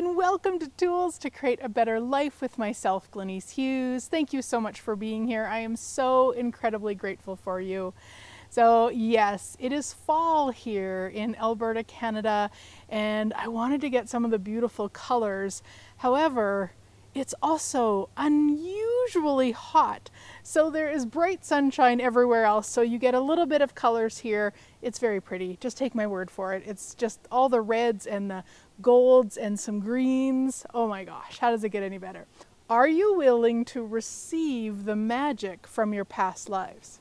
and welcome to Tools to Create a Better Life with myself, Glenyce Hughes. Thank you so much for being here. I am so incredibly grateful for you. So, yes, it is fall here in Alberta, Canada, and I wanted to get some of the beautiful colors. However, it's also unusually hot. So there is bright sunshine everywhere else. So you get a little bit of colors here. It's very pretty. Just take my word for it. It's just all the reds and the golds and some greens. Oh my gosh, how does it get any better? Are you willing to receive the magic from your past lives?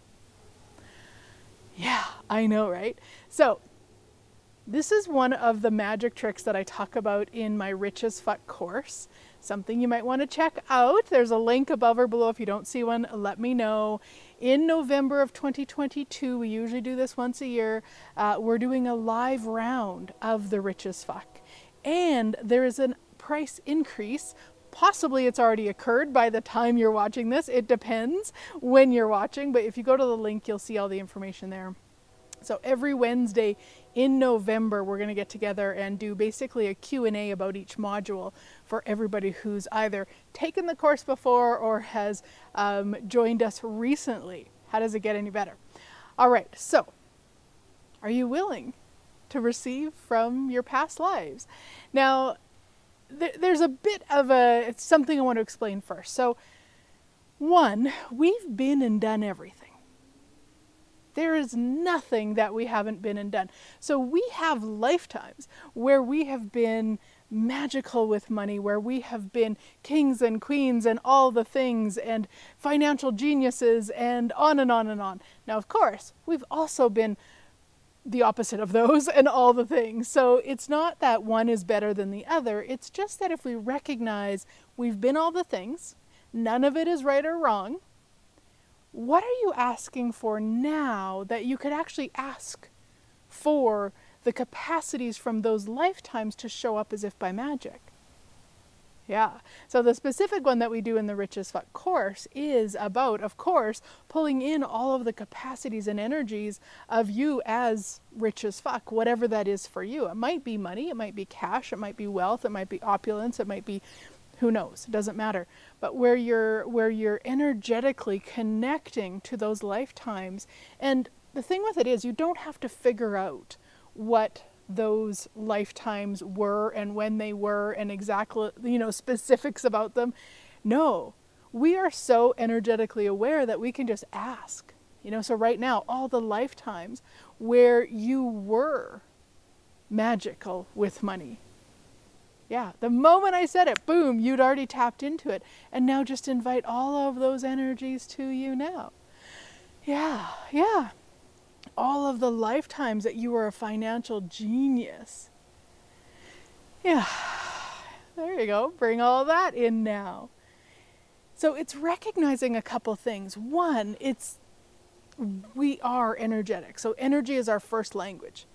Yeah, I know, right? So this is one of the magic tricks that I talk about in my Rich as Fuck course something you might want to check out. There's a link above or below. If you don't see one, let me know. In November of 2022, we usually do this once a year, uh, we're doing a live round of the Rich as Fuck. And there is a price increase. Possibly it's already occurred by the time you're watching this. It depends when you're watching, but if you go to the link, you'll see all the information there. So every Wednesday in November, we're going to get together and do basically a Q&A about each module for everybody who's either taken the course before or has um, joined us recently. How does it get any better? All right, so are you willing to receive from your past lives? Now, th- there's a bit of a, it's something I want to explain first. So, one, we've been and done everything. There is nothing that we haven't been and done. So we have lifetimes where we have been magical with money, where we have been kings and queens and all the things and financial geniuses and on and on and on. Now, of course, we've also been the opposite of those and all the things. So it's not that one is better than the other. It's just that if we recognize we've been all the things, none of it is right or wrong, what are you asking for now that you could actually ask for the capacities from those lifetimes to show up as if by magic? Yeah. So the specific one that we do in the Rich as Fuck course is about, of course, pulling in all of the capacities and energies of you as rich as fuck, whatever that is for you. It might be money, it might be cash, it might be wealth, it might be opulence, it might be who knows it doesn't matter but where you're where you're energetically connecting to those lifetimes and the thing with it is you don't have to figure out what those lifetimes were and when they were and exactly you know specifics about them no we are so energetically aware that we can just ask you know so right now all the lifetimes where you were magical with money yeah, the moment I said it, boom, you'd already tapped into it. And now just invite all of those energies to you now. Yeah, yeah. All of the lifetimes that you were a financial genius. Yeah, there you go. Bring all that in now. So it's recognizing a couple things. One, it's we are energetic. So energy is our first language.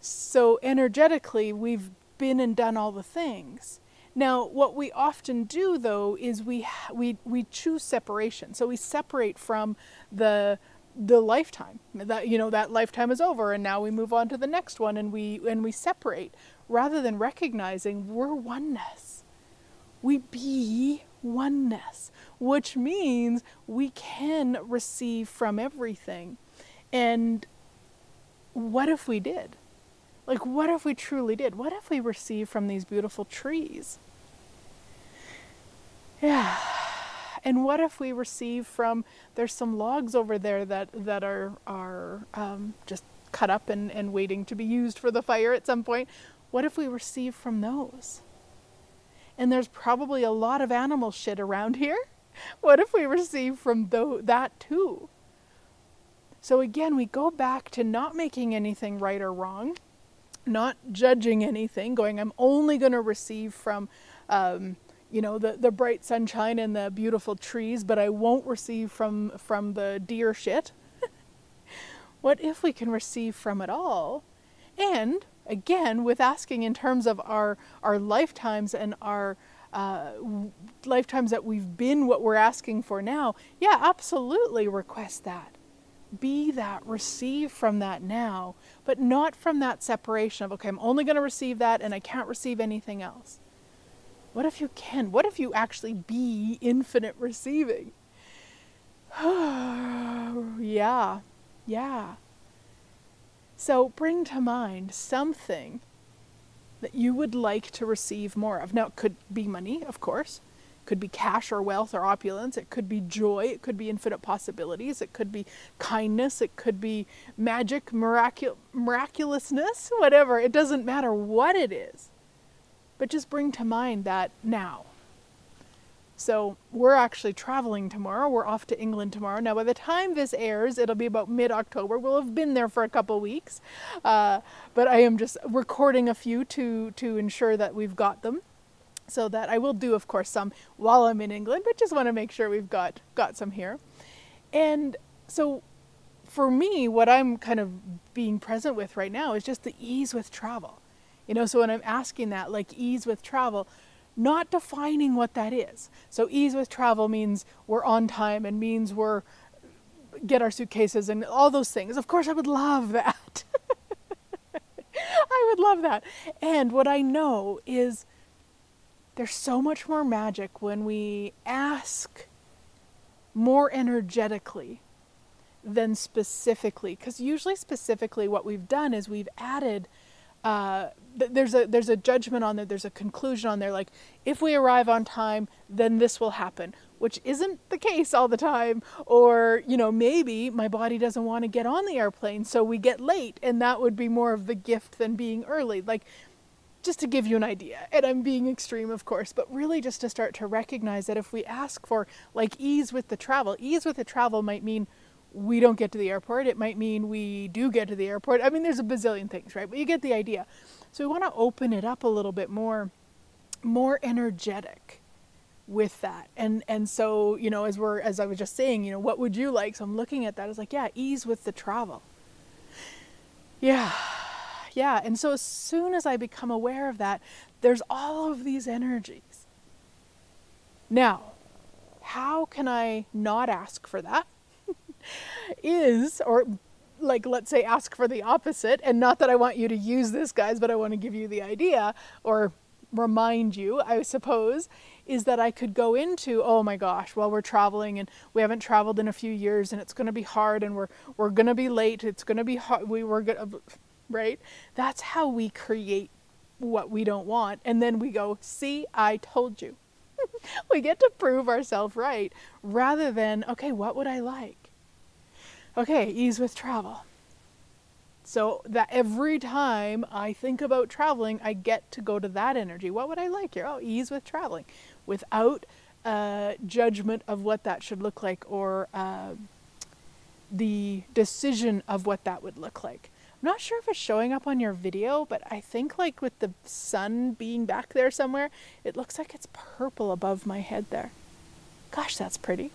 So energetically, we've been and done all the things. Now, what we often do though is we we we choose separation. So we separate from the the lifetime. That you know that lifetime is over and now we move on to the next one and we and we separate rather than recognizing we're oneness. We be oneness, which means we can receive from everything. And what if we did? Like, what if we truly did? What if we received from these beautiful trees? Yeah. And what if we receive from, there's some logs over there that, that are, are um, just cut up and, and waiting to be used for the fire at some point. What if we receive from those? And there's probably a lot of animal shit around here. What if we receive from th- that too? So again, we go back to not making anything right or wrong, not judging anything, going, I'm only going to receive from, um, you know, the, the bright sunshine and the beautiful trees, but I won't receive from, from the deer shit. what if we can receive from it all? And again, with asking in terms of our, our lifetimes and our uh, lifetimes that we've been what we're asking for now, yeah, absolutely request that. be that, receive from that now, but not from that separation of, okay, I'm only going to receive that and I can't receive anything else. What if you can? What if you actually be infinite receiving? Oh yeah, yeah. So bring to mind something that you would like to receive more of. Now, it could be money, of course. It could be cash or wealth or opulence. It could be joy. It could be infinite possibilities. It could be kindness. It could be magic, miracul- miraculousness, whatever. It doesn't matter what it is. But just bring to mind that now. So we're actually traveling tomorrow. We're off to England tomorrow. Now, by the time this airs, it'll be about mid October. We'll have been there for a couple weeks, uh, but I am just recording a few to to ensure that we've got them. So that I will do, of course, some while I'm in England, but just want to make sure we've got got some here. And so, for me, what I'm kind of being present with right now is just the ease with travel. You know, so when I'm asking that, like ease with travel, not defining what that is. So ease with travel means we're on time and means we're get our suitcases and all those things. Of course I would love that. I would love that. And what I know is there's so much more magic when we ask more energetically than specifically because usually specifically what we've done is we've added uh, there's a there's a judgment on there there's a conclusion on there like if we arrive on time then this will happen which isn't the case all the time. Or you know maybe my body doesn't want to get on the airplane so we get late and that would be more of the gift than being early. Like just to give you an idea and i'm being extreme of course but really just to start to recognize that if we ask for like ease with the travel ease with the travel might mean we don't get to the airport. It might mean we do get to the airport. I mean, there's a bazillion things, right? But you get the idea. So we want to open it up a little bit more, more energetic with that. And and so you know, as we're as I was just saying, you know, what would you like? So I'm looking at that. I was like, yeah, ease with the travel. Yeah. Yeah, and so as soon as I become aware of that, there's all of these energies. Now, how can I not ask for that? Is, or like let's say ask for the opposite, and not that I want you to use this, guys, but I want to give you the idea or remind you, I suppose, is that I could go into, oh my gosh, while we're traveling and we haven't traveled in a few years and it's going to be hard and we're we're going to be late, it's going to be hard, we were going right? That's how we create what we don't want and then we go, "See, I told you." we get to prove ourselves right rather than, okay, what would I like? Okay, ease with travel. So that every time I think about traveling, I get to go to that energy. What would I like here? Oh, ease with traveling without judgment of what that should look like or uh, the decision of what that would look like. I'm not sure if it's showing up on your video, but I think like with the sun being back there somewhere, it looks like it's purple above my head there. Gosh, that's pretty.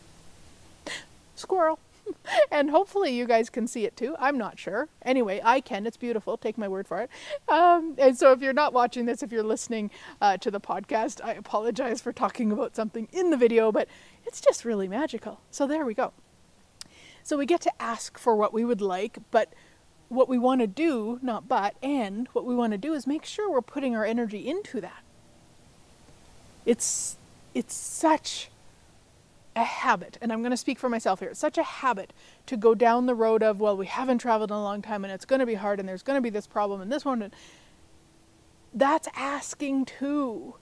Squirrel. and hopefully you guys can see it too. I'm not sure. Anyway, I can. It's beautiful. Take my word for it. Um, and so if you're not watching this, if you're listening uh, to the podcast, I apologize for talking about something in the video, but it's just really magical. So there we go. So we get to ask for what we would like, but what we want to do, not but, and what we want to do is make sure we're putting our energy into that. It's it's such a habit, and I'm going to speak for myself here. It's such a habit to go down the road of, well, we haven't traveled in a long time and it's going to be hard and there's going to be this problem and this one. And that's asking too.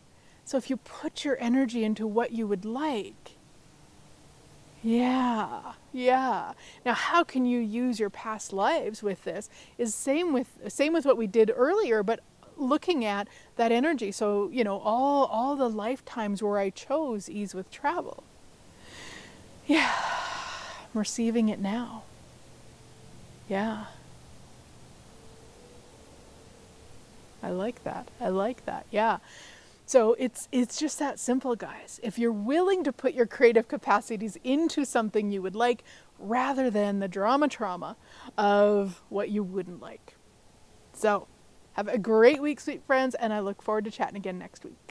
So if you put your energy into what you would like, yeah, yeah. Now, how can you use your past lives with this? Is same with same with what we did earlier, but looking at that energy. So you know, all all the lifetimes where I chose ease with travel yeah, I'm receiving it now. Yeah. I like that. I like that. Yeah. So it's it's just that simple, guys. If you're willing to put your creative capacities into something you would like rather than the drama trauma of what you wouldn't like. So, have a great week, sweet friends, and I look forward to chatting again next week.